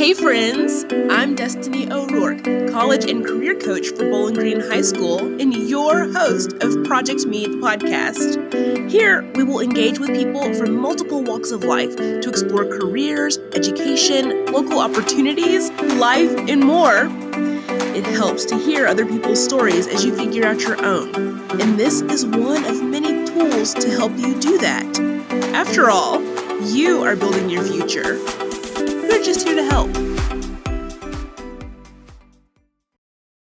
Hey, friends! I'm Destiny O'Rourke, college and career coach for Bowling Green High School, and your host of Project Me the podcast. Here, we will engage with people from multiple walks of life to explore careers, education, local opportunities, life, and more. It helps to hear other people's stories as you figure out your own, and this is one of many tools to help you do that. After all, you are building your future. We're just here to help.